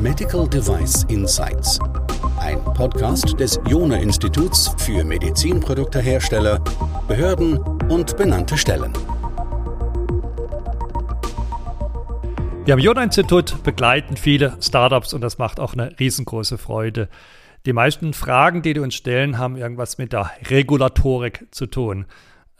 Medical Device Insights. Ein Podcast des Jona Instituts für Medizinproduktehersteller, Behörden und benannte Stellen. Wir am Jona Institut begleiten viele Startups und das macht auch eine riesengroße Freude. Die meisten Fragen, die die uns stellen, haben irgendwas mit der Regulatorik zu tun.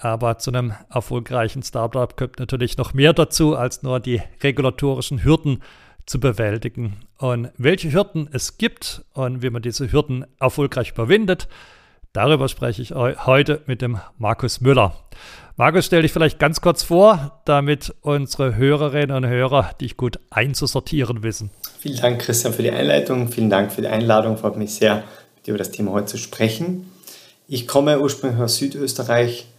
Aber zu einem erfolgreichen Startup kommt natürlich noch mehr dazu, als nur die regulatorischen Hürden zu bewältigen. Und welche Hürden es gibt und wie man diese Hürden erfolgreich überwindet, darüber spreche ich heute mit dem Markus Müller. Markus, stell dich vielleicht ganz kurz vor, damit unsere Hörerinnen und Hörer dich gut einzusortieren wissen. Vielen Dank, Christian, für die Einleitung. Vielen Dank für die Einladung. Freut mich sehr, mit dir über das Thema heute zu sprechen. Ich komme ursprünglich aus Südösterreich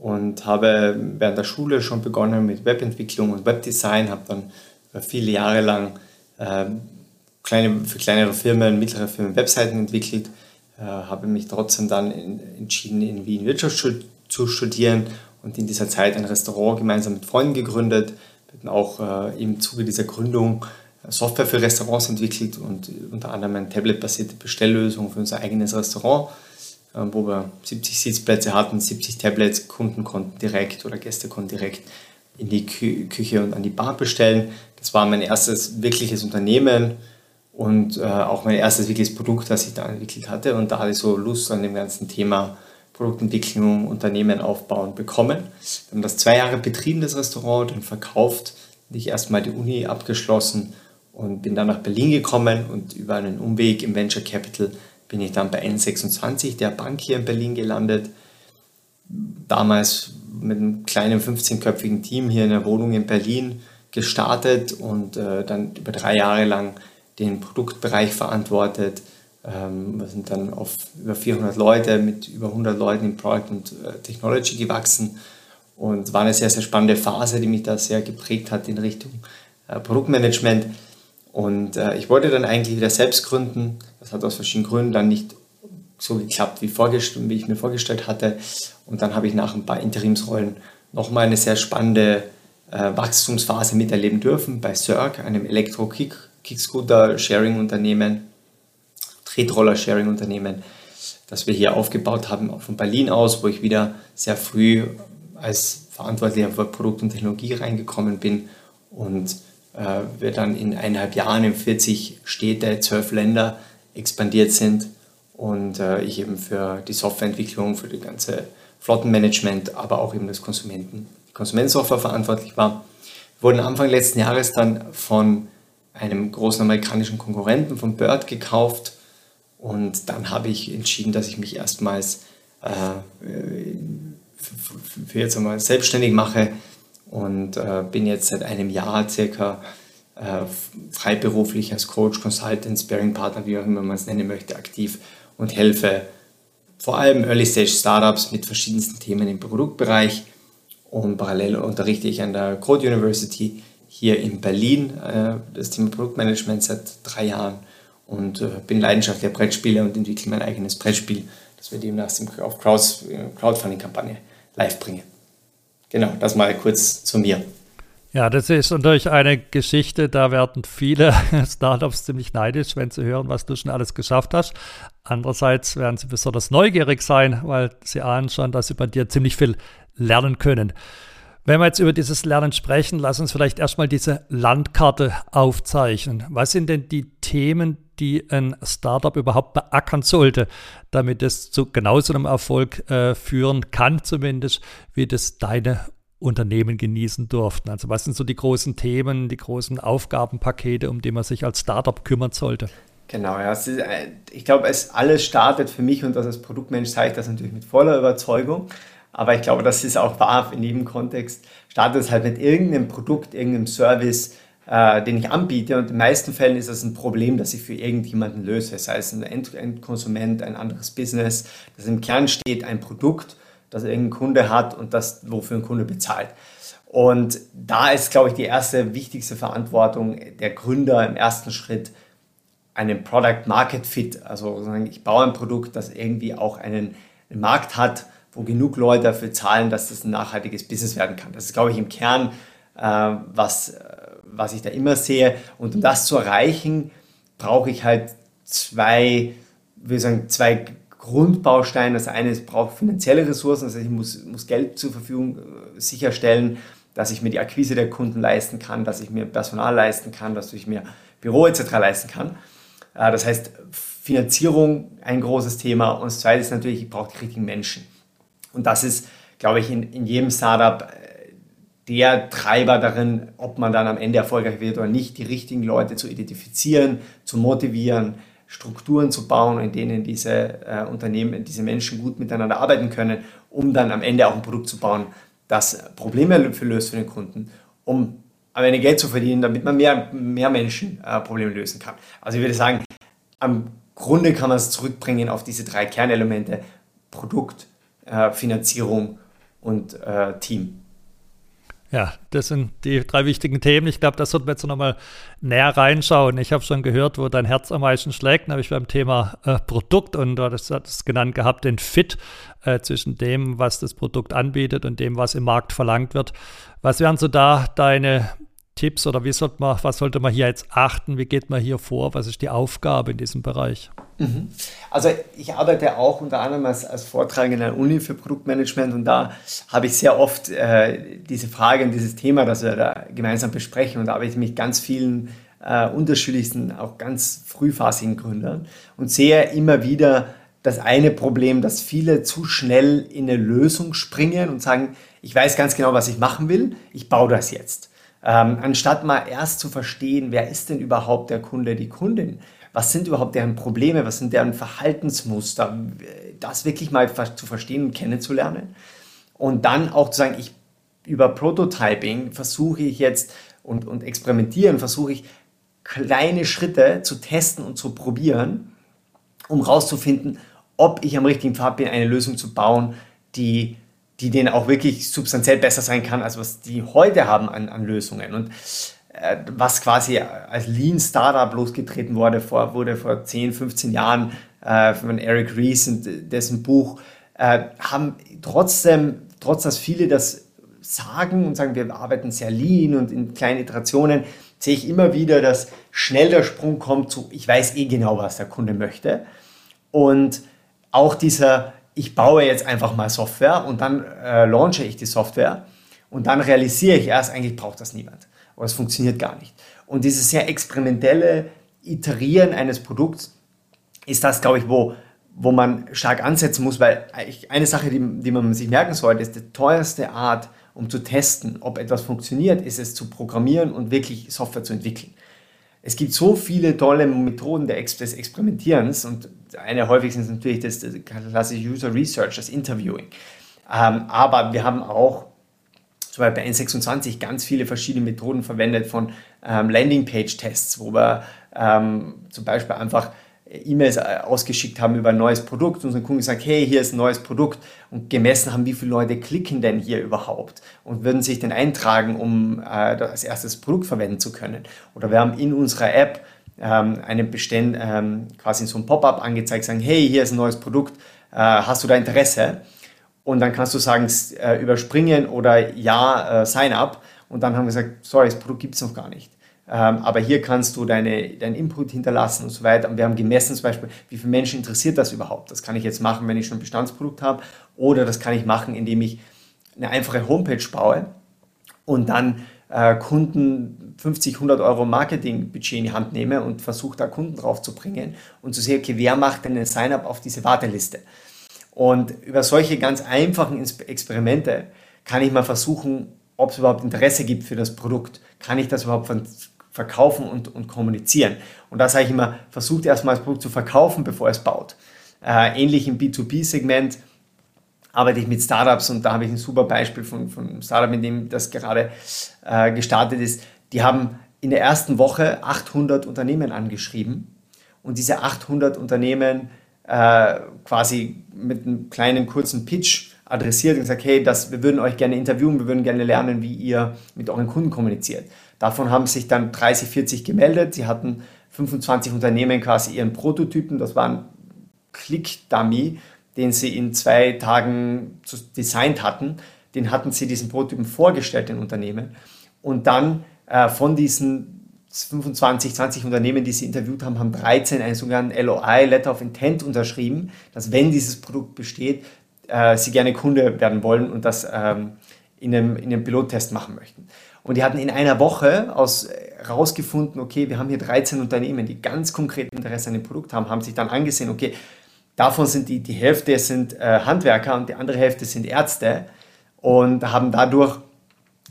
und habe während der Schule schon begonnen mit Webentwicklung und Webdesign, habe dann viele Jahre lang äh, kleine, für kleinere Firmen, mittlere Firmen Webseiten entwickelt, äh, habe mich trotzdem dann in, entschieden, in Wien Wirtschaft zu studieren und in dieser Zeit ein Restaurant gemeinsam mit Freunden gegründet. Wir hatten auch äh, im Zuge dieser Gründung äh, Software für Restaurants entwickelt und unter anderem eine tabletbasierte Bestelllösung für unser eigenes Restaurant, äh, wo wir 70 Sitzplätze hatten, 70 Tablets, Kunden konnten direkt oder Gäste konnten direkt in die Kü Küche und an die Bar bestellen. Das war mein erstes wirkliches Unternehmen und äh, auch mein erstes wirkliches Produkt, das ich da entwickelt hatte. Und da hatte ich so Lust an dem ganzen Thema Produktentwicklung, Unternehmen aufbauen bekommen. Wir haben das zwei Jahre betrieben, das Restaurant, und verkauft. Ich erstmal die Uni abgeschlossen und bin dann nach Berlin gekommen und über einen Umweg im Venture Capital bin ich dann bei N26, der Bank hier in Berlin gelandet. Damals mit einem kleinen 15-köpfigen Team hier in der Wohnung in Berlin gestartet und äh, dann über drei Jahre lang den Produktbereich verantwortet. Ähm, wir sind dann auf über 400 Leute mit über 100 Leuten in Product und äh, Technology gewachsen und war eine sehr, sehr spannende Phase, die mich da sehr geprägt hat in Richtung äh, Produktmanagement. Und äh, ich wollte dann eigentlich wieder selbst gründen. Das hat aus verschiedenen Gründen dann nicht so geklappt, wie, wie ich mir vorgestellt hatte. Und dann habe ich nach ein paar Interimsrollen nochmal eine sehr spannende äh, Wachstumsphase miterleben dürfen bei Cirque, einem Elektro-Kickscooter-Sharing-Unternehmen, Tretroller-Sharing-Unternehmen, das wir hier aufgebaut haben, auch von Berlin aus, wo ich wieder sehr früh als Verantwortlicher für Produkt und Technologie reingekommen bin und äh, wir dann in eineinhalb Jahren in 40 Städte, 12 Länder expandiert sind und äh, ich eben für die Softwareentwicklung, für die ganze Flottenmanagement, aber auch eben das Konsumenten Konsumentensoftware verantwortlich war, wurden Anfang letzten Jahres dann von einem großen amerikanischen Konkurrenten von Bird gekauft und dann habe ich entschieden, dass ich mich erstmals äh, für jetzt einmal selbstständig mache und äh, bin jetzt seit einem Jahr circa äh, freiberuflich als Coach, Consultant, Sparing Partner, wie auch immer man es nennen möchte, aktiv und helfe vor allem Early Stage Startups mit verschiedensten Themen im Produktbereich und parallel unterrichte ich an der Code University hier in Berlin äh, das Thema Produktmanagement seit drei Jahren und äh, bin leidenschaftlicher Brettspieler und entwickle mein eigenes Brettspiel, das wir demnächst auf Crowdfunding-Kampagne live bringen. Genau, das mal kurz zu mir. Ja, das ist natürlich eine Geschichte, da werden viele Startups ziemlich neidisch, wenn sie hören, was du schon alles geschafft hast. Andererseits werden sie besonders neugierig sein, weil sie ahnen schon, dass sie bei dir ziemlich viel lernen können. Wenn wir jetzt über dieses Lernen sprechen, lass uns vielleicht erstmal diese Landkarte aufzeichnen. Was sind denn die Themen, die ein Startup überhaupt beackern sollte, damit es zu genauso einem Erfolg äh, führen kann, zumindest, wie das deine Unternehmen genießen durften? Also was sind so die großen Themen, die großen Aufgabenpakete, um die man sich als Startup kümmern sollte? Genau, ja. Ist, äh, ich glaube, es alles startet für mich und das als Produktmensch zeige ich das natürlich mit voller Überzeugung. Aber ich glaube, das ist auch wahr in jedem Kontext. Startet es halt mit irgendeinem Produkt, irgendeinem Service, äh, den ich anbiete. Und in den meisten Fällen ist das ein Problem, das ich für irgendjemanden löse. Sei es ein Endkonsument, ein anderes Business, das im Kern steht, ein Produkt, das irgendein Kunde hat und das wofür ein Kunde bezahlt. Und da ist, glaube ich, die erste wichtigste Verantwortung der Gründer im ersten Schritt, einen Product Market Fit. Also ich baue ein Produkt, das irgendwie auch einen, Markt hat wo genug Leute dafür zahlen, dass das ein nachhaltiges Business werden kann. Das ist, glaube ich, im Kern äh, was, was ich da immer sehe. Und um das zu erreichen, brauche ich halt zwei, würde sagen, zwei Grundbausteine. Das eine ist, braucht finanzielle Ressourcen, heißt, ich muss, muss Geld zur Verfügung äh, sicherstellen, dass ich mir die Akquise der Kunden leisten kann, dass ich mir Personal leisten kann, dass ich mir Büro etc. leisten kann. Äh, das heißt, Finanzierung ein großes Thema und das zweite ist natürlich, ich brauche die richtigen Menschen. Und das ist, glaube ich, in, in jedem Startup äh, der Treiber darin, ob man dann am Ende erfolgreich wird oder nicht, die richtigen Leute zu identifizieren, zu motivieren, Strukturen zu bauen, in denen diese äh, Unternehmen, diese Menschen gut miteinander arbeiten können, um dann am Ende auch ein Produkt zu bauen, das Probleme löst für den Kunden, um am Ende Geld zu verdienen, damit man mehr, mehr Menschen äh, Probleme lösen kann. Also ich würde sagen, am Grunde kann man es zurückbringen auf diese drei Kernelemente, Produkt, äh, Finanzierung und äh, Team. Ja, das sind die drei wichtigen Themen. Ich glaube, das sollten wir jetzt nochmal näher reinschauen. Ich habe schon gehört, wo dein Herz am meisten schlägt. Da habe ich beim Thema äh, Produkt und du hattest es genannt gehabt, den Fit äh, zwischen dem, was das Produkt anbietet und dem, was im Markt verlangt wird. Was wären so da deine Tipps oder wie sollte man, was sollte man hier jetzt achten? Wie geht man hier vor? Was ist die Aufgabe in diesem Bereich? Mhm. Also ich arbeite auch unter anderem als, als Vortragender an der Uni für Produktmanagement und da habe ich sehr oft äh, diese Frage und dieses Thema, das wir da gemeinsam besprechen und da habe ich mich ganz vielen äh, unterschiedlichsten, auch ganz frühphasigen Gründern und sehe immer wieder das eine Problem, dass viele zu schnell in eine Lösung springen und sagen, ich weiß ganz genau, was ich machen will, ich baue das jetzt. Ähm, anstatt mal erst zu verstehen, wer ist denn überhaupt der Kunde, die Kundin? Was sind überhaupt deren Probleme? Was sind deren Verhaltensmuster? Das wirklich mal zu verstehen und kennenzulernen. Und dann auch zu sagen, ich über Prototyping versuche ich jetzt und, und experimentieren, versuche ich kleine Schritte zu testen und zu probieren, um herauszufinden, ob ich am richtigen Pfad bin, eine Lösung zu bauen, die die denen auch wirklich substanziell besser sein kann, als was die heute haben an, an Lösungen. Und äh, was quasi als Lean Startup losgetreten wurde, vor, wurde vor 10, 15 Jahren äh, von Eric Ries und dessen Buch, äh, haben trotzdem, trotz dass viele das sagen und sagen, wir arbeiten sehr lean und in kleinen Iterationen, sehe ich immer wieder, dass schnell der Sprung kommt zu, ich weiß eh genau, was der Kunde möchte. Und auch dieser ich baue jetzt einfach mal Software und dann äh, launche ich die Software und dann realisiere ich erst, eigentlich braucht das niemand oder es funktioniert gar nicht. Und dieses sehr experimentelle Iterieren eines Produkts ist das, glaube ich, wo, wo man stark ansetzen muss, weil eine Sache, die, die man sich merken sollte, ist die teuerste Art, um zu testen, ob etwas funktioniert, ist es zu programmieren und wirklich Software zu entwickeln. Es gibt so viele tolle Methoden des Experimentierens und eine häufigsten ist natürlich das, das klassische User Research, das Interviewing. Ähm, aber wir haben auch zum Beispiel bei N26 ganz viele verschiedene Methoden verwendet von ähm, Landingpage-Tests, wo wir ähm, zum Beispiel einfach E-Mails äh, ausgeschickt haben über ein neues Produkt, unseren Kunden gesagt, hey, hier ist ein neues Produkt und gemessen haben, wie viele Leute klicken denn hier überhaupt und würden sich denn eintragen, um äh, das erstes Produkt verwenden zu können. Oder wir haben in unserer App ähm, einem Bestand ähm, quasi so ein Pop-up angezeigt, sagen, hey, hier ist ein neues Produkt, äh, hast du da Interesse? Und dann kannst du sagen, äh, überspringen oder ja, äh, sign up. Und dann haben wir gesagt, sorry, das Produkt gibt es noch gar nicht. Ähm, aber hier kannst du deine, deinen Input hinterlassen und so weiter. Und wir haben gemessen zum Beispiel, wie viele Menschen interessiert das überhaupt. Das kann ich jetzt machen, wenn ich schon ein Bestandsprodukt habe. Oder das kann ich machen, indem ich eine einfache Homepage baue und dann äh, Kunden 50, 100 Euro Marketingbudget in die Hand nehme und versuche da Kunden drauf zu bringen und zu sehen, okay, wer macht denn ein Sign-up auf diese Warteliste? Und über solche ganz einfachen Experimente kann ich mal versuchen, ob es überhaupt Interesse gibt für das Produkt. Kann ich das überhaupt verkaufen und, und kommunizieren. Und da sage ich immer, versucht erstmal das Produkt zu verkaufen, bevor es baut. Äh, ähnlich im B2B-Segment arbeite ich mit Startups und da habe ich ein super Beispiel von, von einem Startup, in dem das gerade äh, gestartet ist. Die haben in der ersten Woche 800 Unternehmen angeschrieben und diese 800 Unternehmen äh, quasi mit einem kleinen kurzen Pitch adressiert und gesagt, hey, das, wir würden euch gerne interviewen, wir würden gerne lernen, wie ihr mit euren Kunden kommuniziert. Davon haben sich dann 30, 40 gemeldet. Sie hatten 25 Unternehmen quasi ihren Prototypen. Das war ein Click-Dummy, den sie in zwei Tagen designt hatten. Den hatten sie diesen Prototypen vorgestellt, den Unternehmen. Und dann äh, von diesen 25, 20 Unternehmen, die sie interviewt haben, haben 13 einen sogenannten LOI, Letter of Intent, unterschrieben, dass wenn dieses Produkt besteht, äh, sie gerne Kunde werden wollen und das ähm, in, einem, in einem Pilottest machen möchten. Und die hatten in einer Woche aus, rausgefunden, okay, wir haben hier 13 Unternehmen, die ganz konkret Interesse an dem Produkt haben, haben sich dann angesehen, okay, davon sind die, die Hälfte sind äh, Handwerker und die andere Hälfte sind Ärzte und haben dadurch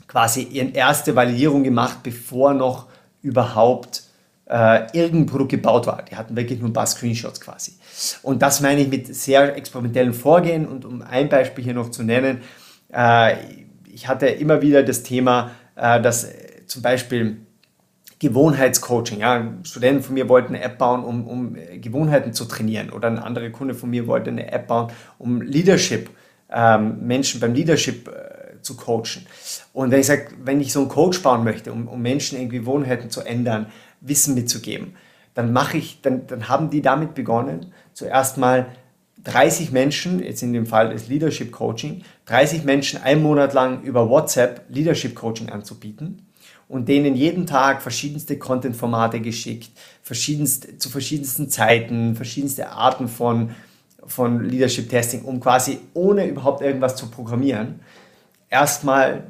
quasi ihre erste Validierung gemacht, bevor noch überhaupt äh, irgendein Produkt gebaut war. Die hatten wirklich nur ein paar Screenshots quasi. Und das meine ich mit sehr experimentellen Vorgehen. Und um ein Beispiel hier noch zu nennen, äh, ich hatte immer wieder das Thema, äh, dass äh, zum Beispiel Gewohnheitscoaching. Ja. Studenten von mir wollten eine App bauen, um, um Gewohnheiten zu trainieren. Oder ein anderer Kunde von mir wollte eine App bauen, um Leadership, ähm, Menschen beim Leadership äh, zu coachen. Und wenn ich sage, wenn ich so einen Coach bauen möchte, um, um Menschen irgendwie Gewohnheiten zu ändern, Wissen mitzugeben, dann mache ich, dann, dann haben die damit begonnen, zuerst mal 30 Menschen, jetzt in dem Fall ist Leadership Coaching, 30 Menschen einen Monat lang über WhatsApp Leadership Coaching anzubieten und denen jeden Tag verschiedenste Content-Formate geschickt, verschiedenst, zu verschiedensten Zeiten, verschiedenste Arten von, von Leadership Testing, um quasi ohne überhaupt irgendwas zu programmieren, erstmal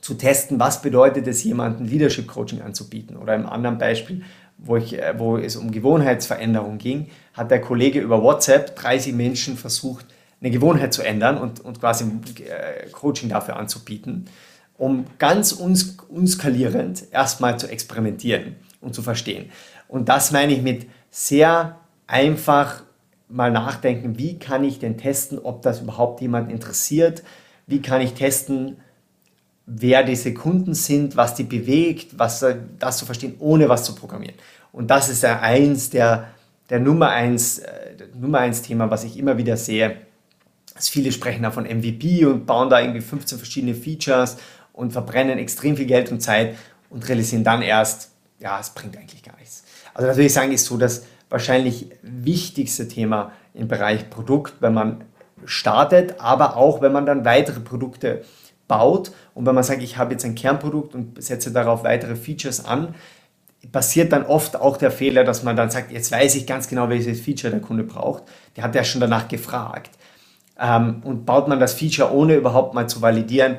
zu testen, was bedeutet es, jemanden Leadership Coaching anzubieten. Oder im anderen Beispiel, wo, ich, äh, wo es um Gewohnheitsveränderung ging, hat der Kollege über WhatsApp 30 Menschen versucht, eine Gewohnheit zu ändern und, und quasi äh, Coaching dafür anzubieten, um ganz uns, unskalierend erstmal zu experimentieren und zu verstehen. Und das meine ich mit sehr einfach mal nachdenken, wie kann ich denn testen, ob das überhaupt jemand interessiert, wie kann ich testen, wer diese Kunden sind, was die bewegt, was das zu verstehen, ohne was zu programmieren. Und das ist ja eins der, der Nummer eins, äh, Nummer eins Thema, was ich immer wieder sehe. Dass viele sprechen da von MVP und bauen da irgendwie 15 verschiedene Features und verbrennen extrem viel Geld und Zeit und realisieren dann erst, ja, es bringt eigentlich gar nichts. Also das würde ich sagen, ist so das wahrscheinlich wichtigste Thema im Bereich Produkt, wenn man startet, aber auch wenn man dann weitere Produkte baut und wenn man sagt, ich habe jetzt ein Kernprodukt und setze darauf weitere Features an, passiert dann oft auch der Fehler, dass man dann sagt, jetzt weiß ich ganz genau, welches Feature der Kunde braucht. Der hat ja schon danach gefragt. Ähm, und baut man das Feature, ohne überhaupt mal zu validieren,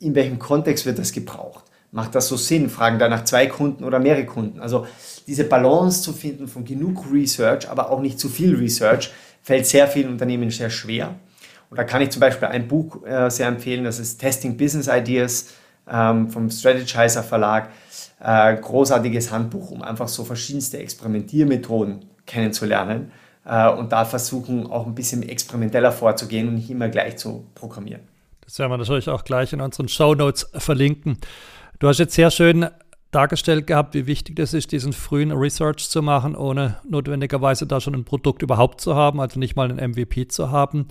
in welchem Kontext wird das gebraucht. Macht das so Sinn? Fragen danach zwei Kunden oder mehrere Kunden. Also diese Balance zu finden von genug Research, aber auch nicht zu viel Research, fällt sehr vielen Unternehmen sehr schwer. Und da kann ich zum Beispiel ein Buch äh, sehr empfehlen, das ist Testing Business Ideas ähm, vom Strategizer Verlag. Äh, großartiges Handbuch, um einfach so verschiedenste Experimentiermethoden kennenzulernen äh, und da versuchen auch ein bisschen experimenteller vorzugehen und nicht immer gleich zu programmieren. Das werden wir natürlich auch gleich in unseren Show Notes verlinken. Du hast jetzt sehr schön dargestellt gehabt, wie wichtig es ist, diesen frühen Research zu machen, ohne notwendigerweise da schon ein Produkt überhaupt zu haben, also nicht mal ein MVP zu haben.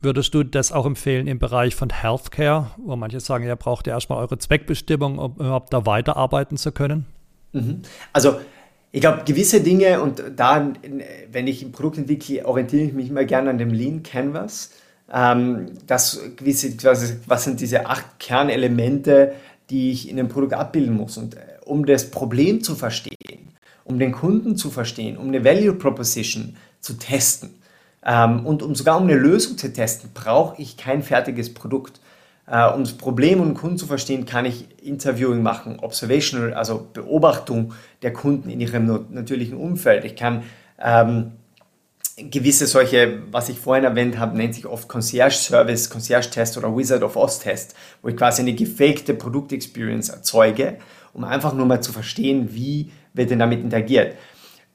Würdest du das auch empfehlen im Bereich von Healthcare, wo manche sagen, ihr braucht ja erstmal eure Zweckbestimmung, um überhaupt da weiterarbeiten zu können? Mhm. Also ich glaube, gewisse Dinge und da, wenn ich ein Produkt entwickle, orientiere ich mich immer gerne an dem Lean Canvas. Ähm, das gewisse, was sind diese acht Kernelemente, die ich in dem Produkt abbilden muss. Und äh, um das Problem zu verstehen, um den Kunden zu verstehen, um eine Value Proposition zu testen, ähm, und um sogar um eine Lösung zu testen, brauche ich kein fertiges Produkt. Äh, um das Problem und den Kunden zu verstehen, kann ich Interviewing machen, Observational, also Beobachtung der Kunden in ihrem natürlichen Umfeld. Ich kann ähm, gewisse solche, was ich vorhin erwähnt habe, nennt sich oft Concierge Service, Concierge Test oder Wizard of Oz Test, wo ich quasi eine gefakte Produktexperience erzeuge, um einfach nur mal zu verstehen, wie wird denn damit interagiert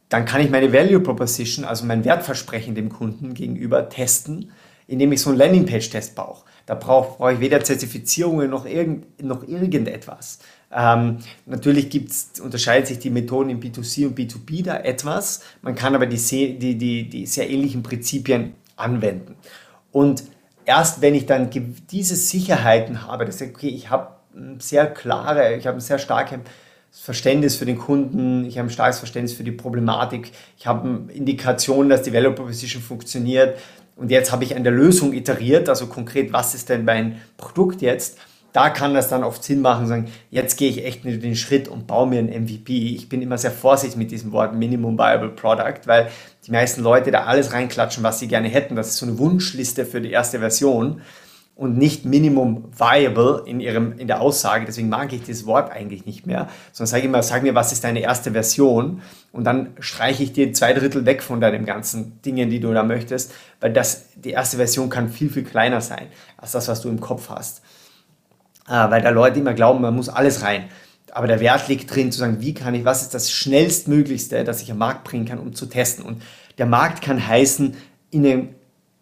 dann kann ich meine Value Proposition, also mein Wertversprechen dem Kunden gegenüber testen, indem ich so einen Landingpage-Test baue. Da brauche brauch ich weder Zertifizierungen noch, irgend, noch irgendetwas. Ähm, natürlich gibt's, unterscheiden sich die Methoden in B2C und B2B da etwas. Man kann aber die, die, die, die sehr ähnlichen Prinzipien anwenden. Und erst wenn ich dann diese Sicherheiten habe, dass ich, okay, ich habe sehr klare, ich habe eine sehr starke Verständnis für den Kunden, ich habe ein starkes Verständnis für die Problematik, ich habe eine Indikation, dass die Value Proposition funktioniert und jetzt habe ich an der Lösung iteriert, also konkret, was ist denn mein Produkt jetzt, da kann das dann oft Sinn machen, sagen, jetzt gehe ich echt den Schritt und baue mir ein MVP. Ich bin immer sehr vorsichtig mit diesem Wort Minimum Viable Product, weil die meisten Leute da alles reinklatschen, was sie gerne hätten. Das ist so eine Wunschliste für die erste Version und nicht Minimum Viable in, ihrem, in der Aussage. Deswegen mag ich dieses Wort eigentlich nicht mehr, sondern sage immer, sag mir, was ist deine erste Version und dann streiche ich dir zwei Drittel weg von deinen ganzen Dingen, die du da möchtest, weil das, die erste Version kann viel, viel kleiner sein als das, was du im Kopf hast. Äh, weil da Leute immer glauben, man muss alles rein. Aber der Wert liegt drin, zu sagen, wie kann ich, was ist das schnellstmöglichste, das ich am Markt bringen kann, um zu testen. Und der Markt kann heißen, in einem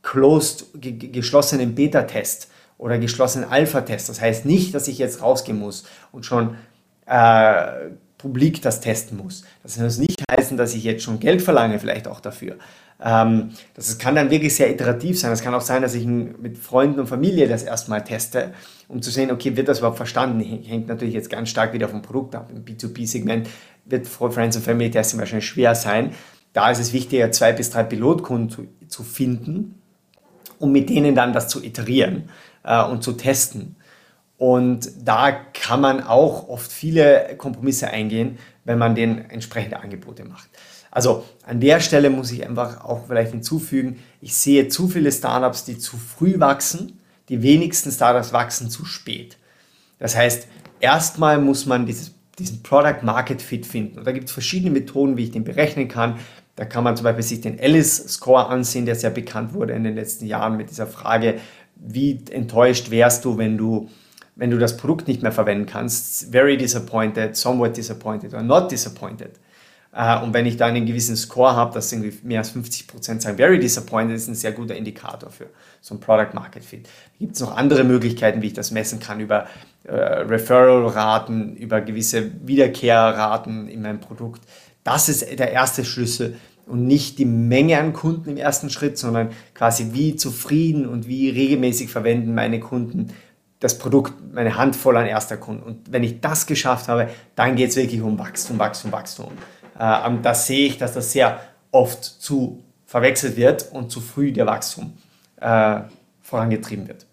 closed, geschlossenen Beta-Test oder geschlossenen Alpha-Test. Das heißt nicht, dass ich jetzt rausgehen muss und schon äh, publik das testen muss. Das muss nicht heißen, dass ich jetzt schon Geld verlange, vielleicht auch dafür. Ähm, das kann dann wirklich sehr iterativ sein. Es kann auch sein, dass ich mit Freunden und Familie das erstmal teste, um zu sehen, okay, wird das überhaupt verstanden? Hängt natürlich jetzt ganz stark wieder vom Produkt ab. Im B2B-Segment wird Friends and Family Testing wahrscheinlich schwer sein. Da ist es wichtiger, zwei bis drei Pilotkunden zu, zu finden, um mit denen dann das zu iterieren äh, und zu testen. Und da kann man auch oft viele Kompromisse eingehen, wenn man den entsprechende Angebote macht. Also an der Stelle muss ich einfach auch vielleicht hinzufügen, ich sehe zu viele Startups, die zu früh wachsen. Die wenigsten Startups wachsen zu spät. Das heißt, erstmal muss man dieses, diesen Product Market Fit finden. Und da gibt es verschiedene Methoden, wie ich den berechnen kann. Da kann man zum Beispiel sich den Alice-Score ansehen, der sehr bekannt wurde in den letzten Jahren mit dieser Frage, wie enttäuscht wärst du, wenn du, wenn du das Produkt nicht mehr verwenden kannst? Very disappointed, somewhat disappointed or not disappointed. Äh, und wenn ich da einen gewissen Score habe, dass irgendwie mehr als 50 Prozent sagen, very disappointed, ist ein sehr guter Indikator für so ein Product Market Fit. Gibt es noch andere Möglichkeiten, wie ich das messen kann, über äh, Referral-Raten, über gewisse Wiederkehrraten in meinem Produkt. Das ist der erste Schlüssel und nicht die Menge an Kunden im ersten Schritt, sondern quasi wie zufrieden und wie regelmäßig verwenden meine Kunden das Produkt, meine Handvoll an erster Kunden. Und wenn ich das geschafft habe, dann geht es wirklich um Wachstum, Wachstum, Wachstum. Äh, da sehe ich, dass das sehr oft zu verwechselt wird und zu früh der Wachstum äh, vorangetrieben wird.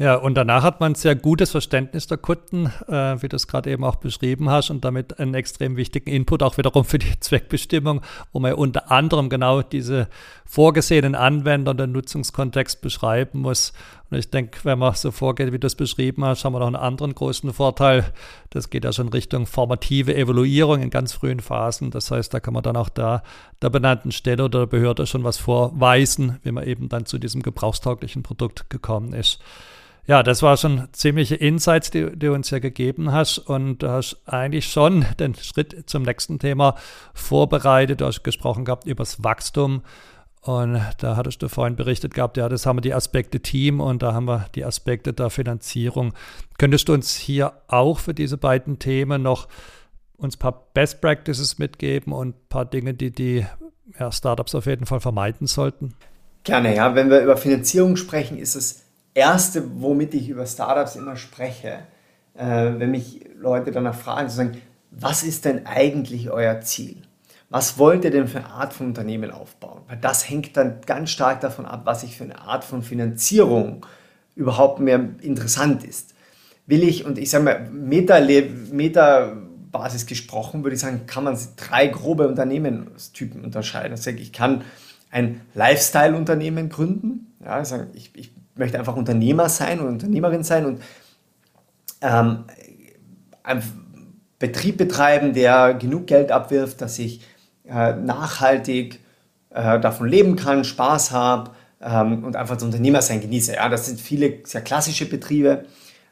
Ja, und danach hat man ein sehr gutes Verständnis der Kunden, äh, wie du es gerade eben auch beschrieben hast, und damit einen extrem wichtigen Input auch wiederum für die Zweckbestimmung, wo man unter anderem genau diese vorgesehenen Anwender und den Nutzungskontext beschreiben muss. Und ich denke, wenn man so vorgeht, wie du es beschrieben hast, haben wir noch einen anderen großen Vorteil. Das geht ja schon Richtung formative Evaluierung in ganz frühen Phasen. Das heißt, da kann man dann auch da der benannten Stelle oder der Behörde schon was vorweisen, wie man eben dann zu diesem gebrauchstauglichen Produkt gekommen ist. Ja, das war schon ziemliche Insights, die, die du uns ja gegeben hast. Und du hast eigentlich schon den Schritt zum nächsten Thema vorbereitet. Du hast gesprochen gehabt über das Wachstum. Und da hattest du vorhin berichtet gehabt, ja, das haben wir die Aspekte Team und da haben wir die Aspekte der Finanzierung. Könntest du uns hier auch für diese beiden Themen noch uns ein paar Best Practices mitgeben und ein paar Dinge, die die ja, Startups auf jeden Fall vermeiden sollten? Gerne, ja. Wenn wir über Finanzierung sprechen, ist es Erste, womit ich über Startups immer spreche, äh, wenn mich Leute danach fragen, zu sagen, was ist denn eigentlich euer Ziel? Was wollt ihr denn für eine Art von Unternehmen aufbauen? Weil das hängt dann ganz stark davon ab, was ich für eine Art von Finanzierung überhaupt mehr interessant ist. Will ich, und ich sage mal, Meta, Meta Basis gesprochen, würde ich sagen, kann man drei grobe Unternehmenstypen unterscheiden. Also ich kann ein Lifestyle-Unternehmen gründen. Ja, ich, ich möchte einfach Unternehmer sein und Unternehmerin sein und ähm, einen Betrieb betreiben, der genug Geld abwirft, dass ich äh, nachhaltig äh, davon leben kann, Spaß habe ähm, und einfach das Unternehmersein genieße. Ja, das sind viele sehr klassische Betriebe,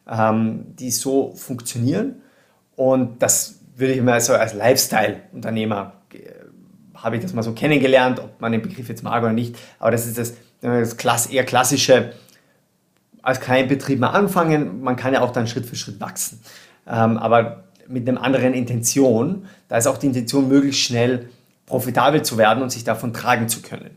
ähm, die so funktionieren und das würde ich mal so als Lifestyle-Unternehmer äh, habe ich das mal so kennengelernt, ob man den Begriff jetzt mag oder nicht, aber das ist das, das klass eher klassische als Kleinbetrieb mal anfangen, man kann ja auch dann Schritt für Schritt wachsen. Ähm, aber mit einer anderen Intention, da ist auch die Intention, möglichst schnell profitabel zu werden und sich davon tragen zu können.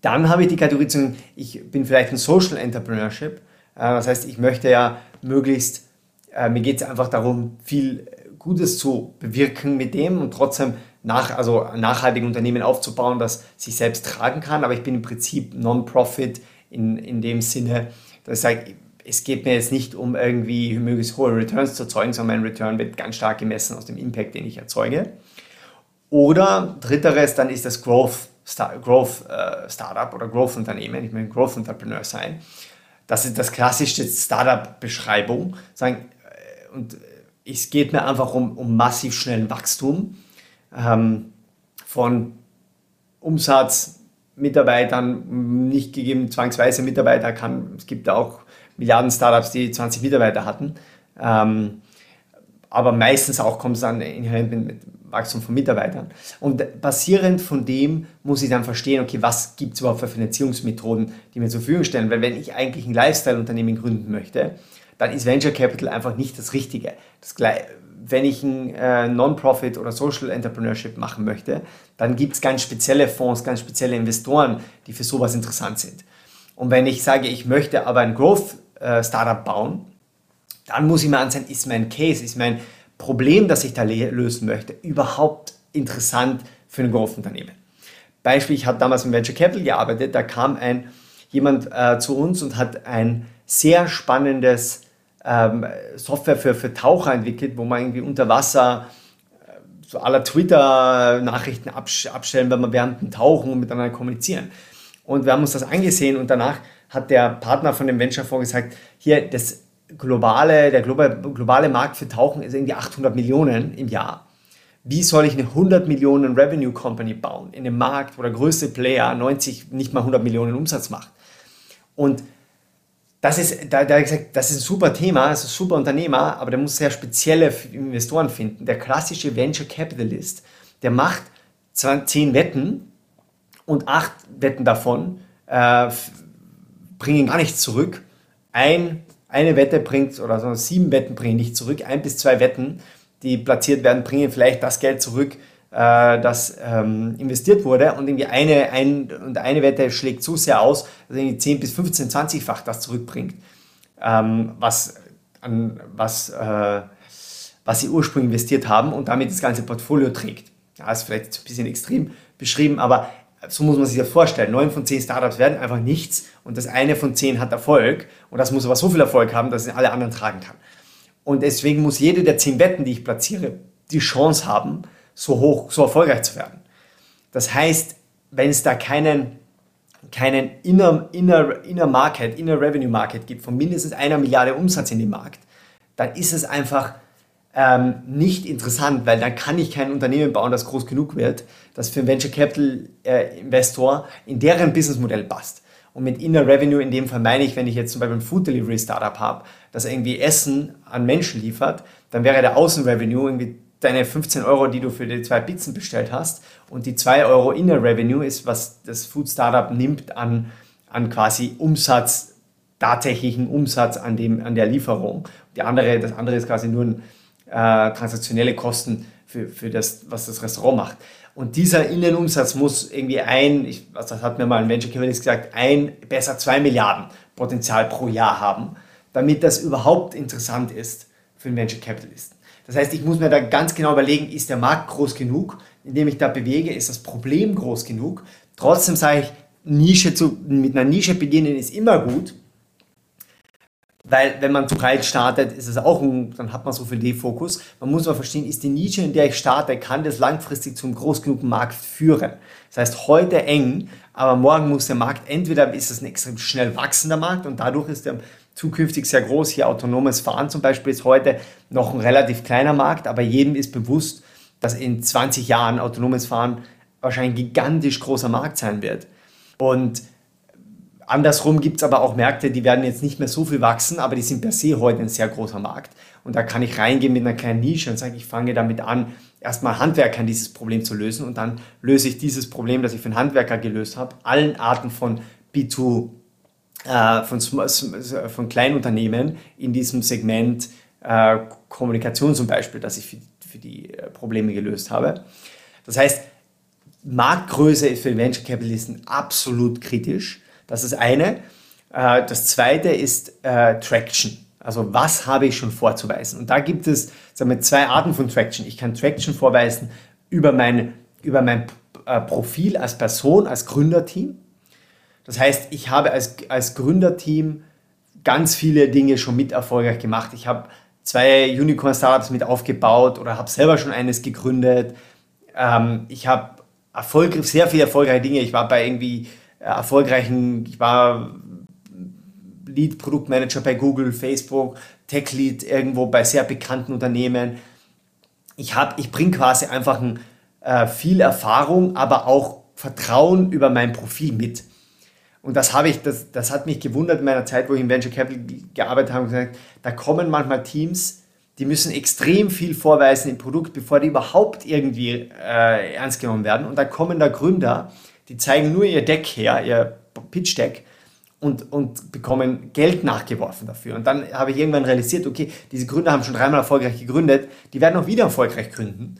Dann habe ich die Kategorie zu, ich bin vielleicht ein Social Entrepreneurship. Äh, das heißt, ich möchte ja möglichst, äh, mir geht es einfach darum, viel Gutes zu bewirken mit dem und trotzdem nach, also ein nachhaltiges Unternehmen aufzubauen, das sich selbst tragen kann. Aber ich bin im Prinzip Non-Profit in, in dem Sinne, dass ich sage, es geht mir jetzt nicht um irgendwie möglichst hohe Returns zu erzeugen, sondern mein Return wird ganz stark gemessen aus dem Impact, den ich erzeuge. Oder dritteres, dann ist das Growth, Star, Growth äh, Startup oder Growth Unternehmen. Ich möchte Growth Entrepreneur sein. Das ist das klassische Startup-Beschreibung. Äh, und es geht mir einfach um, um massiv schnellen Wachstum ähm, von Umsatz, Mitarbeitern, nicht gegeben zwangsweise Mitarbeiter, kann, es gibt auch Milliarden Startups, die 20 Mitarbeiter hatten. Ähm, aber meistens auch kommt es dann inhärent mit, mit Wachstum von Mitarbeitern. Und basierend von dem muss ich dann verstehen, okay, was gibt es überhaupt für Finanzierungsmethoden, die mir zur Verfügung stellen. Weil wenn ich eigentlich ein Lifestyle-Unternehmen gründen möchte, dann ist Venture Capital einfach nicht das Richtige. Das, wenn ich ein äh, Non-Profit oder Social Entrepreneurship machen möchte, dann gibt es ganz spezielle Fonds, ganz spezielle Investoren, die für sowas interessant sind. Und wenn ich sage, ich möchte aber ein Growth-Startup äh, bauen, dann muss ich mir ansehen, ist mein Case, ist mein Problem, das ich da lösen möchte, überhaupt interessant für ein Growth-Unternehmen. Beispiel, ich habe damals im Venture Capital gearbeitet, da kam ein, jemand äh, zu uns und hat ein sehr spannendes ähm, Software für, für Taucher entwickelt, wo man irgendwie unter Wasser äh, so aller Twitter-Nachrichten abstellen, wenn man während dem Tauchen und miteinander kommunizieren. Und wir haben uns das angesehen und danach hat der Partner von dem Venture-Fonds gesagt, hier, das globale, der globale, Markt für Tauchen ist irgendwie 800 Millionen im Jahr. Wie soll ich eine 100 Millionen Revenue Company bauen in einem Markt, wo der größte Player 90, nicht mal 100 Millionen Umsatz macht? Und das ist, da, da gesagt, das ist ein super Thema, ist ein super Unternehmer, aber der muss sehr spezielle Investoren finden. Der klassische Venture Capitalist, der macht 10 Wetten und 8 Wetten davon äh, bringen gar nichts zurück. Ein eine Wette bringt, oder so sieben Wetten bringen nicht zurück, ein bis zwei Wetten, die platziert werden, bringen vielleicht das Geld zurück, äh, das ähm, investiert wurde. Und irgendwie eine, ein, und eine Wette schlägt so sehr aus, dass irgendwie 10 bis 15, 20-fach das zurückbringt, ähm, was, an, was, äh, was sie ursprünglich investiert haben und damit das ganze Portfolio trägt. Ja, ist vielleicht ein bisschen extrem beschrieben, aber so muss man sich das vorstellen. Neun von zehn Startups werden einfach nichts und das eine von zehn hat Erfolg und das muss aber so viel Erfolg haben, dass es alle anderen tragen kann. Und deswegen muss jede der zehn Wetten, die ich platziere, die Chance haben, so hoch, so erfolgreich zu werden. Das heißt, wenn es da keinen, keinen inner, inner, inner Market, inner Revenue Market gibt von mindestens einer Milliarde Umsatz in dem Markt, dann ist es einfach ähm, nicht interessant, weil dann kann ich kein Unternehmen bauen, das groß genug wird, das für einen Venture Capital äh, Investor in deren Businessmodell passt. Und mit Inner Revenue in dem Fall meine ich, wenn ich jetzt zum Beispiel ein Food Delivery Startup habe, das irgendwie Essen an Menschen liefert, dann wäre der Außenrevenue irgendwie deine 15 Euro, die du für die zwei Pizzen bestellt hast und die 2 Euro Inner Revenue ist, was das Food Startup nimmt an, an quasi Umsatz, tatsächlichen Umsatz an, dem, an der Lieferung. Die andere, das andere ist quasi nur ein äh, transaktionelle Kosten für, für das, was das Restaurant macht. Und dieser Innenumsatz muss irgendwie ein, ich, also das hat mir mal ein Venture Capitalist gesagt, ein, besser zwei Milliarden Potenzial pro Jahr haben, damit das überhaupt interessant ist für einen Venture Capitalisten. Das heißt, ich muss mir da ganz genau überlegen, ist der Markt groß genug, in dem ich da bewege, ist das Problem groß genug. Trotzdem sage ich, Nische zu, mit einer Nische beginnen ist immer gut, weil wenn man zu breit startet, ist es auch ein, dann hat man so viel Defokus. Man muss aber verstehen, ist die Nische, in der ich starte, kann das langfristig zum groß genug Markt führen. Das heißt, heute eng, aber morgen muss der Markt, entweder ist es ein extrem schnell wachsender Markt und dadurch ist der zukünftig sehr groß. Hier autonomes Fahren zum Beispiel ist heute noch ein relativ kleiner Markt, aber jedem ist bewusst, dass in 20 Jahren autonomes Fahren wahrscheinlich ein gigantisch großer Markt sein wird. Und Andersrum gibt es aber auch Märkte, die werden jetzt nicht mehr so viel wachsen, aber die sind per se heute ein sehr großer Markt. Und da kann ich reingehen mit einer kleinen Nische und sagen, ich fange damit an, erstmal Handwerkern dieses Problem zu lösen und dann löse ich dieses Problem, das ich für einen Handwerker gelöst habe, allen Arten von B2, äh, von, von Kleinunternehmen in diesem Segment äh, Kommunikation zum Beispiel, das ich für, für die äh, Probleme gelöst habe. Das heißt, Marktgröße ist für Venture Capitalisten absolut kritisch. Das ist eine. Äh, das zweite ist äh, Traction. Also was habe ich schon vorzuweisen? Und da gibt es sagen wir, zwei Arten von Traction. Ich kann Traction vorweisen über mein, über mein äh, Profil als Person, als Gründerteam. Das heißt, ich habe als, als Gründerteam ganz viele Dinge schon mit erfolgreich gemacht. Ich habe zwei Unicorn-Startups mit aufgebaut oder habe selber schon eines gegründet. Ähm, ich habe Erfolg, sehr viele erfolgreiche Dinge. Ich war bei irgendwie erfolgreichen, ich war Lead-Produktmanager bei Google, Facebook, Tech-Lead irgendwo bei sehr bekannten Unternehmen. Ich, ich bringe quasi einfach ein, äh, viel Erfahrung, aber auch Vertrauen über mein Profil mit. Und das habe ich, das, das hat mich gewundert in meiner Zeit, wo ich im Venture Capital gearbeitet habe, gesagt, da kommen manchmal Teams, die müssen extrem viel vorweisen im Produkt, bevor die überhaupt irgendwie äh, ernst genommen werden. Und da kommen da Gründer, die zeigen nur ihr Deck her, ihr Pitch Deck und, und bekommen Geld nachgeworfen dafür. Und dann habe ich irgendwann realisiert, okay, diese Gründer haben schon dreimal erfolgreich gegründet, die werden auch wieder erfolgreich gründen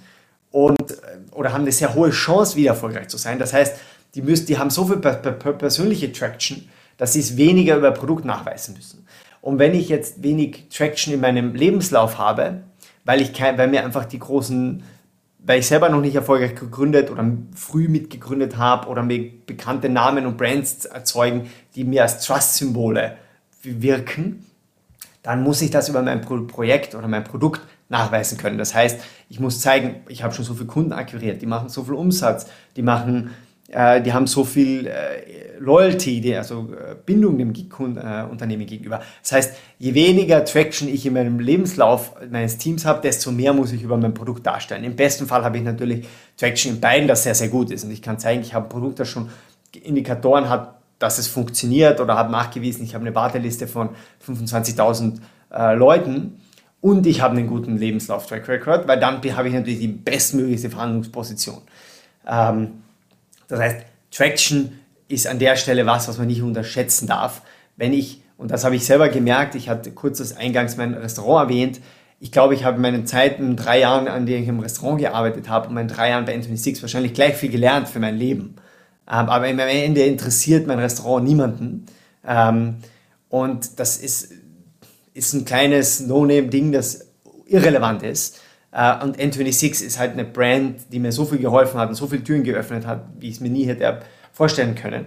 und, äh, oder haben eine sehr hohe Chance, wieder erfolgreich zu sein. Das heißt, die, müssen, die haben so viel persönliche Traction, dass sie es weniger über Produkt nachweisen müssen. Und wenn ich jetzt wenig Traction in meinem Lebenslauf habe, weil, ich kein, weil mir einfach die großen, weil ich selber noch nicht erfolgreich gegründet oder früh mitgegründet habe oder mir bekannte Namen und Brands erzeugen, die mir als Trust-Symbole wirken, dann muss ich das über mein Projekt oder mein Produkt nachweisen können. Das heißt, ich muss zeigen, ich habe schon so viele Kunden akquiriert, die machen so viel Umsatz, die machen äh, die haben so viel äh, Loyalty, die, also äh, Bindung dem Unternehmen gegenüber. Das heißt, je weniger Traction ich in meinem Lebenslauf meines Teams habe, desto mehr muss ich über mein Produkt darstellen. Im besten Fall habe ich natürlich Traction in beiden, das sehr, sehr gut ist. Und ich kann zeigen, ich habe ein Produkt, das schon Indikatoren hat, dass es funktioniert oder habe nachgewiesen, ich habe eine Warteliste von 25.000 äh, Leuten und ich habe einen guten Lebenslauf-Track Record, weil dann habe ich natürlich die bestmöglichste Verhandlungsposition. Ähm, das heißt, Traction ist an der Stelle was, was man nicht unterschätzen darf. Wenn ich, und das habe ich selber gemerkt, ich hatte kurz das eingangs mein Restaurant erwähnt, ich glaube, ich habe in meinen Zeiten, drei Jahren, an denen ich im Restaurant gearbeitet habe, und meinen drei Jahren bei Anthony Six wahrscheinlich gleich viel gelernt für mein Leben. Ähm, aber am Ende interessiert mein Restaurant niemanden. Ähm, und das ist, ist ein kleines No-Name-Ding, das irrelevant ist. Uh, und N26 ist halt eine Brand, die mir so viel geholfen hat und so viele Türen geöffnet hat, wie ich es mir nie hätte vorstellen können.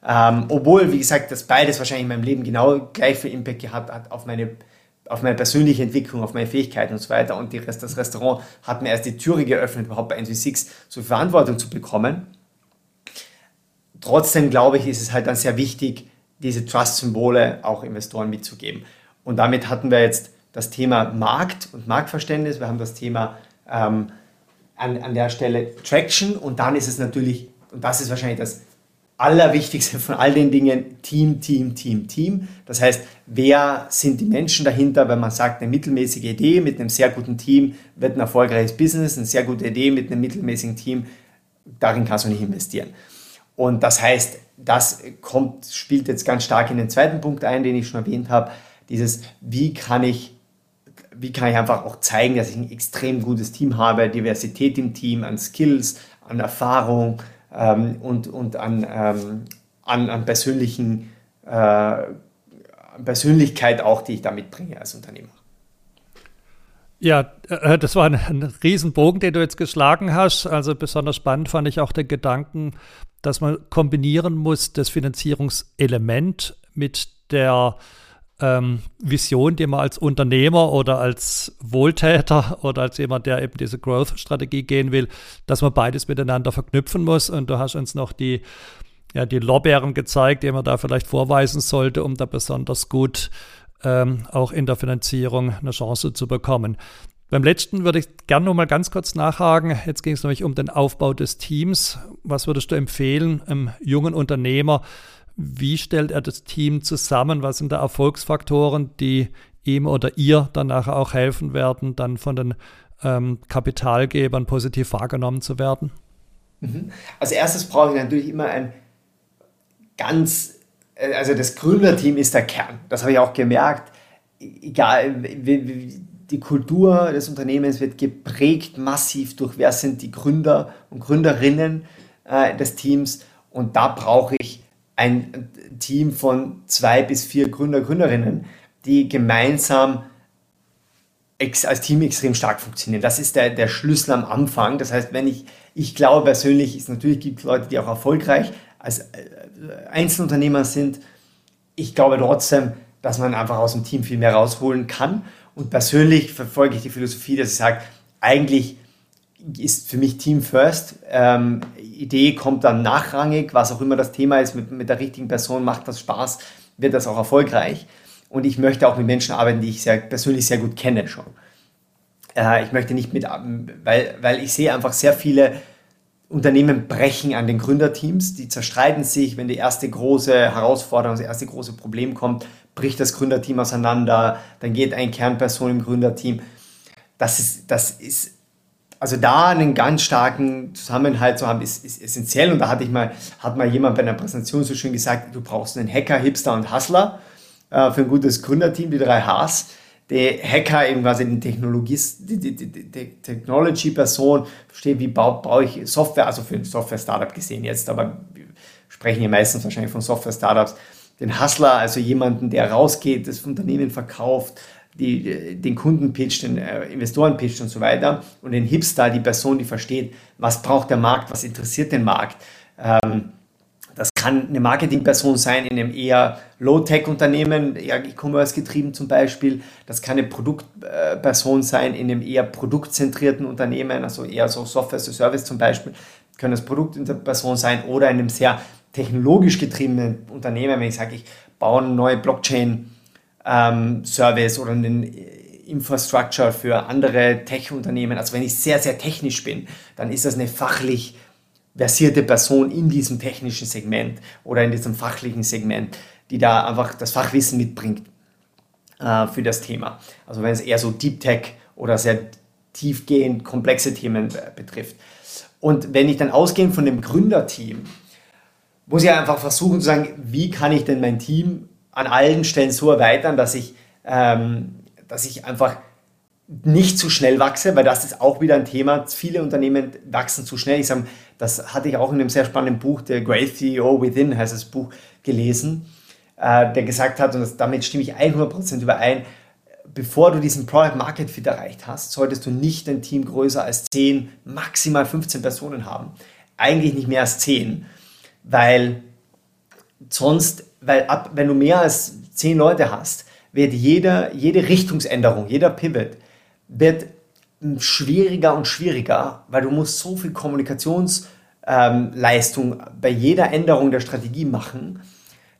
Um, ähm, obwohl, wie gesagt, das beides wahrscheinlich in meinem Leben genau gleich viel Impact gehabt hat auf meine, auf meine persönliche Entwicklung, auf meine Fähigkeiten und so weiter. Und Rest, das Restaurant hat mir erst die Türe geöffnet, überhaupt bei N26 so viel Verantwortung zu bekommen. Trotzdem glaube ich, ist es halt dann sehr wichtig, diese Trust-Symbole auch Investoren mitzugeben. Und damit hatten wir jetzt das Thema Markt und Marktverständnis, wir haben das Thema ähm, an, an der Stelle Traction und dann ist es natürlich, und das ist wahrscheinlich das Allerwichtigste von all den Dingen, Team, Team, Team, Team. Das heißt, wer sind die Menschen dahinter, wenn man sagt, eine mittelmäßige Idee mit einem sehr guten Team wird ein erfolgreiches Business, eine sehr gute Idee mit einem mittelmäßigen Team, darin kannst du nicht investieren. Und das heißt, das kommt, spielt jetzt ganz stark in den zweiten Punkt ein, den ich schon erwähnt habe, dieses, wie kann ich wie kann ich einfach auch zeigen, dass ich ein extrem gutes Team habe, Diversität im Team, an Skills, an Erfahrung ähm, und, und an, ähm, an, an persönlichen äh, Persönlichkeit auch, die ich da mitbringe als Unternehmer. Ja, äh, das war ein, ein Riesenbogen, den du jetzt geschlagen hast. Also besonders spannend fand ich auch den Gedanken, dass man kombinieren muss das Finanzierungselement mit der ähm, Vision, die man als Unternehmer oder als Wohltäter oder als jemand, der eben diese Growth-Strategie gehen will, dass man beides miteinander verknüpfen muss. Und du hast uns noch die, ja, die Lorbeeren gezeigt, die man da vielleicht vorweisen sollte, um da besonders gut ähm, auch in der Finanzierung eine Chance zu bekommen. Beim letzten würde ich gerne noch mal ganz kurz nachhaken. Jetzt ging es nämlich um den Aufbau des Teams. Was würdest du empfehlen, einem jungen Unternehmer, wie stellt er das Team zusammen? Was sind da Erfolgsfaktoren, die ihm oder ihr dann nachher auch helfen werden, dann von den ähm, Kapitalgebern positiv wahrgenommen zu werden? Mhm. Als erstes brauche ich natürlich immer ein ganz, äh, also das Gründerteam ist der Kern. Das habe ich auch gemerkt. Egal, die Kultur des Unternehmens wird geprägt massiv durch, wer sind die Gründer und Gründerinnen äh, des Teams. Und da brauche ich ein Team von zwei bis vier Gründer, Gründerinnen, die gemeinsam als Team extrem stark funktionieren. Das ist der, der Schlüssel am Anfang. Das heißt, wenn ich, ich glaube persönlich, es natürlich gibt Leute, die auch erfolgreich als äh, Einzelunternehmer sind. Ich glaube trotzdem, dass man einfach aus dem Team viel mehr rausholen kann. Und persönlich verfolge ich die Philosophie, dass ich sage, eigentlich ist für mich Team First. Ähm, Idee kommt dann nachrangig, was auch immer das Thema ist, mit, mit der richtigen Person macht das Spaß, wird das auch erfolgreich. Und ich möchte auch mit Menschen arbeiten, die ich sehr, persönlich sehr gut kenne schon. Äh, ich möchte nicht mit, weil, weil ich sehe einfach sehr viele Unternehmen brechen an den Gründerteams, die zerstreiten sich, wenn die erste große Herausforderung, das erste große Problem kommt, bricht das Gründerteam auseinander, dann geht eine Kernperson im Gründerteam. Das ist, das ist also da einen ganz starken Zusammenhalt zu haben, ist, ist essentiell. Und da hatte ich mal, hat mal jemand bei einer Präsentation so schön gesagt, du brauchst einen Hacker, Hipster und Hustler äh, für ein gutes Gründerteam, die drei Hs. Der Hacker, eben quasi die, die, die, die Technology-Person, versteht, wie baue, baue ich Software, also für ein Software-Startup gesehen jetzt, aber wir sprechen hier meistens wahrscheinlich von Software-Startups. Den Hustler, also jemanden, der rausgeht, das Unternehmen verkauft, die, den Kunden pitcht, den äh, Investoren pitcht und so weiter. Und den Hipster, die Person, die versteht, was braucht der Markt, was interessiert den Markt. Ähm, das kann eine Marketingperson sein in einem eher Low-Tech-Unternehmen, eher E-Commerce getrieben zum Beispiel. Das kann eine Produktperson sein in einem eher produktzentrierten Unternehmen, also eher so Software as a Service zum Beispiel. Können das Produktperson sein oder in einem sehr technologisch getriebenen Unternehmen, wenn ich sage, ich baue eine neue Blockchain ähm, Service oder einen Infrastructure für andere Tech-Unternehmen. Also wenn ich sehr, sehr technisch bin, dann ist das eine fachlich versierte Person in diesem technischen Segment oder in diesem fachlichen Segment, die da einfach das Fachwissen mitbringt äh, für das Thema. Also wenn es eher so Deep Tech oder sehr tiefgehend komplexe Themen äh, betrifft. Und wenn ich dann ausgehend von dem Gründerteam, muss ich einfach versuchen zu sagen, wie kann ich denn mein Team an allen Stellen so erweitern, dass ich, ähm, dass ich einfach nicht zu schnell wachse, weil das ist auch wieder ein Thema. Viele Unternehmen wachsen zu schnell. Ich sage, das hatte ich auch in einem sehr spannenden Buch, der Great CEO Within heißt das Buch, gelesen, äh, der gesagt hat, und das, damit stimme ich 100% überein, bevor du diesen Product Market Fit erreicht hast, solltest du nicht ein Team größer als 10, maximal 15 Personen haben. Eigentlich nicht mehr als 10, weil sonst weil ab, wenn du mehr als zehn Leute hast, wird jeder, jede Richtungsänderung, jeder Pivot, wird schwieriger und schwieriger, weil du musst so viel Kommunikationsleistung ähm, bei jeder Änderung der Strategie machen,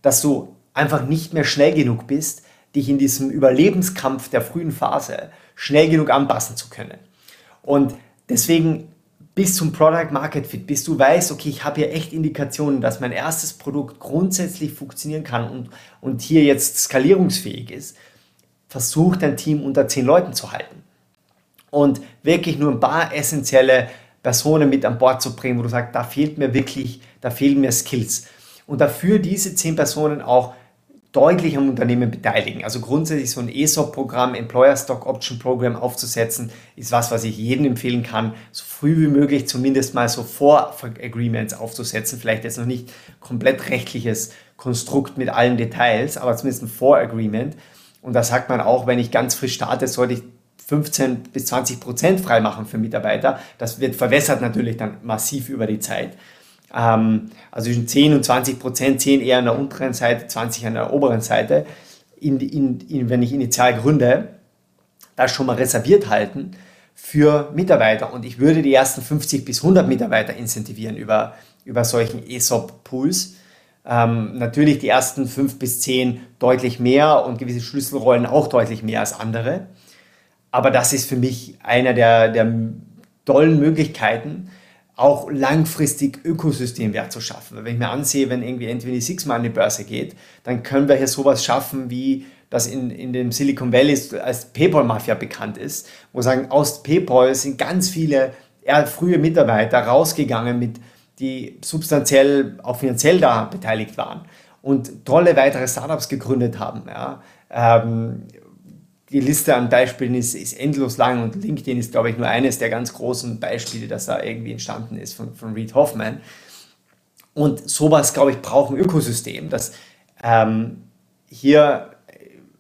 dass du einfach nicht mehr schnell genug bist, dich in diesem Überlebenskampf der frühen Phase schnell genug anpassen zu können. Und deswegen bis zum Product Market Fit, bis du weißt, okay, ich habe hier echt Indikationen, dass mein erstes Produkt grundsätzlich funktionieren kann und, und hier jetzt skalierungsfähig ist, versuch dein Team unter zehn Leuten zu halten. Und wirklich nur ein paar essentielle Personen mit an Bord zu bringen, wo du sagst, da fehlt mir wirklich, da fehlen mir Skills. Und dafür diese zehn Personen auch deutlich am Unternehmen beteiligen. Also grundsätzlich so ein ESOP-Programm, Employer Stock Option Program aufzusetzen, ist was, was ich jedem empfehlen kann, so früh wie möglich zumindest mal so Vor-Agreements aufzusetzen. Vielleicht jetzt noch nicht komplett rechtliches Konstrukt mit allen Details, aber zumindest ein Vor-Agreement. Und da sagt man auch, wenn ich ganz frisch starte, sollte ich 15 bis 20 Prozent freimachen für Mitarbeiter. Das wird verwässert natürlich dann massiv über die Zeit. Ähm, also zwischen 10 und 20 Prozent, 10 eher an der unteren Seite, 20 an der oberen Seite, in, in, in, wenn ich initial gründe, das schon mal reserviert halten für Mitarbeiter. Und ich würde die ersten 50 bis 100 Mitarbeiter incentivieren über, über solchen ESOP-Pools. Ähm, natürlich die ersten 5 bis 10 deutlich mehr und gewisse Schlüsselrollen auch deutlich mehr als andere. Aber das ist für mich einer der, der tollen Möglichkeiten, auch langfristig Ökosystemwert zu schaffen. Wenn ich mir ansehe, wenn irgendwie N26 mal an die Börse geht, dann können wir hier sowas schaffen, wie das in, in dem Silicon Valley als PayPal-Mafia bekannt ist, wo sagen, aus PayPal sind ganz viele eher frühe Mitarbeiter rausgegangen, mit, die substanziell auch finanziell da beteiligt waren und tolle weitere Startups gegründet haben. Ja. Ähm, die Liste an Beispielen ist, ist endlos lang und LinkedIn ist, glaube ich, nur eines der ganz großen Beispiele, das da irgendwie entstanden ist von, von Reed Hoffman. Und sowas, glaube ich, braucht ein Ökosystem, dass ähm, hier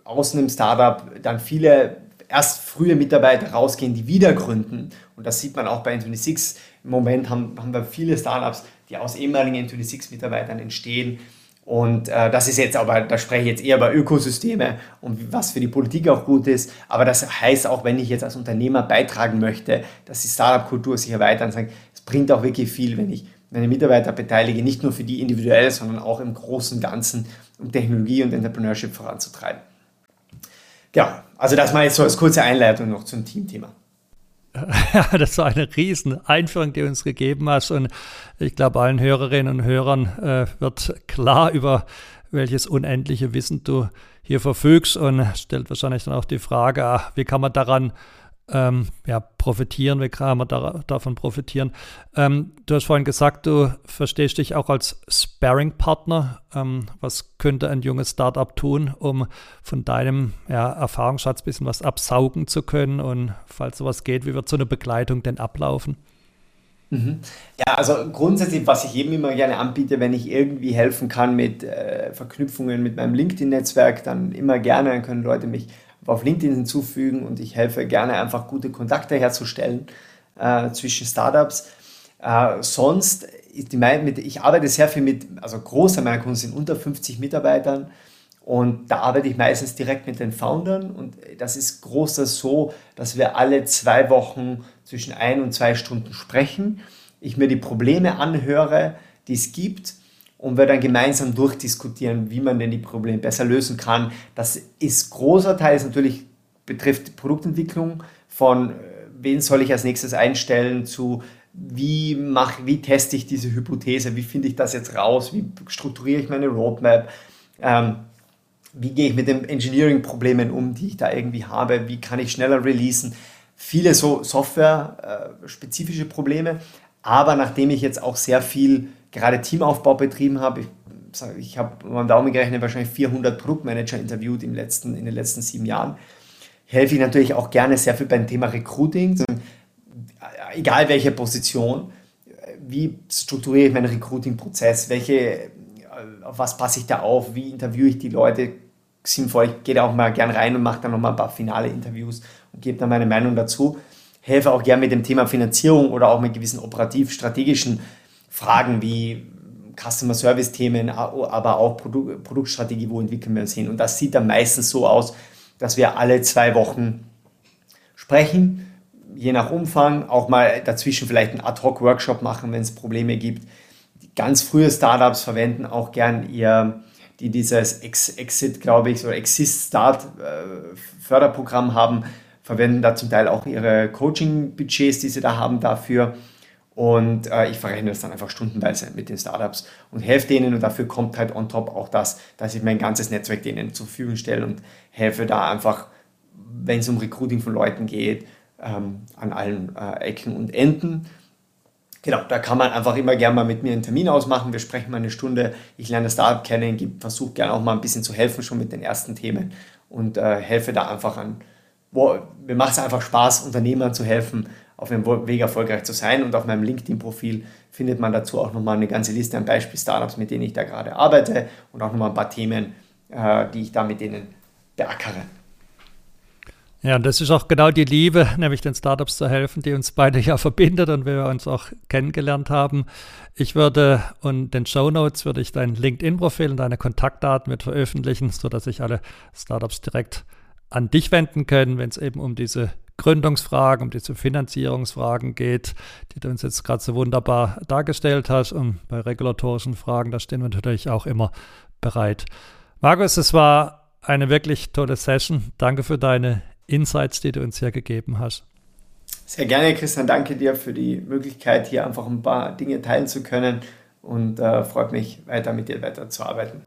aus einem Startup dann viele erst frühe Mitarbeiter rausgehen, die wieder gründen. Und das sieht man auch bei N26. Im Moment haben, haben wir viele Startups, die aus ehemaligen N26-Mitarbeitern entstehen Und äh, das ist jetzt aber, da spreche ich jetzt eher über Ökosysteme und was für die Politik auch gut ist. Aber das heißt auch, wenn ich jetzt als Unternehmer beitragen möchte, dass die Startup-Kultur sich erweitert, sagen, es bringt auch wirklich viel, wenn ich meine Mitarbeiter beteilige, nicht nur für die individuell, sondern auch im großen Ganzen, um Technologie und Entrepreneurship voranzutreiben. Ja, also das mal jetzt so als kurze Einleitung noch zum Teamthema. Das war eine riesen Einführung, die du uns gegeben hast. Und ich glaube, allen Hörerinnen und Hörern äh, wird klar, über welches unendliche Wissen du hier verfügst und stellt wahrscheinlich dann auch die Frage, ah, wie kann man daran ähm, ja, profitieren, wie kann man da, davon profitieren. Ähm, du hast vorhin gesagt, du verstehst dich auch als Sparring-Partner. Ähm, was könnte ein junges Startup tun, um von deinem ja, Erfahrungsschatz ein bisschen was absaugen zu können? Und falls sowas geht, wie wird so eine Begleitung denn ablaufen? Mhm. Ja, also grundsätzlich, was ich jedem immer gerne anbiete, wenn ich irgendwie helfen kann mit äh, Verknüpfungen mit meinem LinkedIn-Netzwerk, dann immer gerne, dann können Leute mich auf LinkedIn hinzufügen und ich helfe gerne einfach gute Kontakte herzustellen äh, zwischen Startups. Äh, sonst mit, ich arbeite sehr viel mit, also große meiner Kunden sind unter 50 Mitarbeitern und da arbeite ich meistens direkt mit den Foundern und das ist großer so, dass wir alle zwei Wochen zwischen ein und zwei Stunden sprechen, ich mir die Probleme anhöre, die es gibt und wir dann gemeinsam durchdiskutieren, wie man denn die Probleme besser lösen kann. Das ist großer Teil, ist natürlich betrifft die Produktentwicklung von äh, wen soll ich als nächstes einstellen zu wie mache, wie teste ich diese Hypothese, wie finde ich das jetzt raus, wie strukturiere ich meine Roadmap, ähm, wie gehe ich mit den Engineering-Problemen um, die ich da irgendwie habe, wie kann ich schneller releasen. Viele so Software-spezifische äh, Probleme, aber nachdem ich jetzt auch sehr viel gerade Teamaufbau betrieben habe, ich, ich habe mal Daumen gerechnet wahrscheinlich 400 Produktmanager interviewt im letzten, in den letzten sieben Jahren, helfe ich natürlich auch gerne sehr viel beim Thema Recruiting, egal welche Position, wie strukturiere ich meinen Recruiting-Prozess, welche, auf was passe ich da auf, wie interviewe ich die Leute? Sinnvoll, ich gehe da auch mal gern rein und mache dann nochmal ein paar finale Interviews und gebe dann meine Meinung dazu. Helfe auch gern mit dem Thema Finanzierung oder auch mit gewissen operativ-strategischen Fragen wie Customer Service Themen, aber auch Produ Produktstrategie, wo entwickeln wir uns hin. Und das sieht dann meistens so aus, dass wir alle zwei Wochen sprechen, je nach Umfang, auch mal dazwischen vielleicht einen Ad-Hoc-Workshop machen, wenn es Probleme gibt. Ganz frühe Startups verwenden auch gern ihr, die dieses Exit, glaube ich, oder Exist Start äh, haben, verwenden da zum Teil auch ihre Coaching-Budgets, die sie da haben dafür. Und äh, ich verrechne das dann einfach stundenweise mit den Startups und helfe denen. Und dafür kommt halt on top auch das, dass ich mein ganzes Netzwerk denen zur Verfügung stelle und helfe da einfach, wenn es um Recruiting von Leuten geht, ähm, an allen äh, Ecken und Enden. Genau, da kann man einfach immer gerne mal mit mir einen Termin ausmachen. Wir sprechen mal eine Stunde. Ich lerne das Startup kennen, versuche gerne auch mal ein bisschen zu helfen, schon mit den ersten Themen und äh, helfe da einfach an. Wo, mir macht es einfach Spaß, Unternehmern zu helfen, auf dem Weg erfolgreich zu sein. Und auf meinem LinkedIn-Profil findet man dazu auch nochmal eine ganze Liste an Beispiel-Startups, mit denen ich da gerade arbeite und auch nochmal ein paar Themen, äh, die ich da mit denen beackere. Ja, und das ist auch genau die Liebe, nämlich den Startups zu helfen, die uns beide ja verbindet und wir uns auch kennengelernt haben. Ich würde und den Show Notes würde ich dein LinkedIn-Profil und deine Kontaktdaten mit veröffentlichen, sodass sich alle Startups direkt an dich wenden können, wenn es eben um diese Gründungsfragen, um diese Finanzierungsfragen geht, die du uns jetzt gerade so wunderbar dargestellt hast. Und bei regulatorischen Fragen, da stehen wir natürlich auch immer bereit. Markus, es war eine wirklich tolle Session. Danke für deine Insights, die du uns hier gegeben hast. Sehr gerne, Christian. Danke dir für die Möglichkeit, hier einfach ein paar Dinge teilen zu können und äh, freut mich, weiter mit dir weiterzuarbeiten.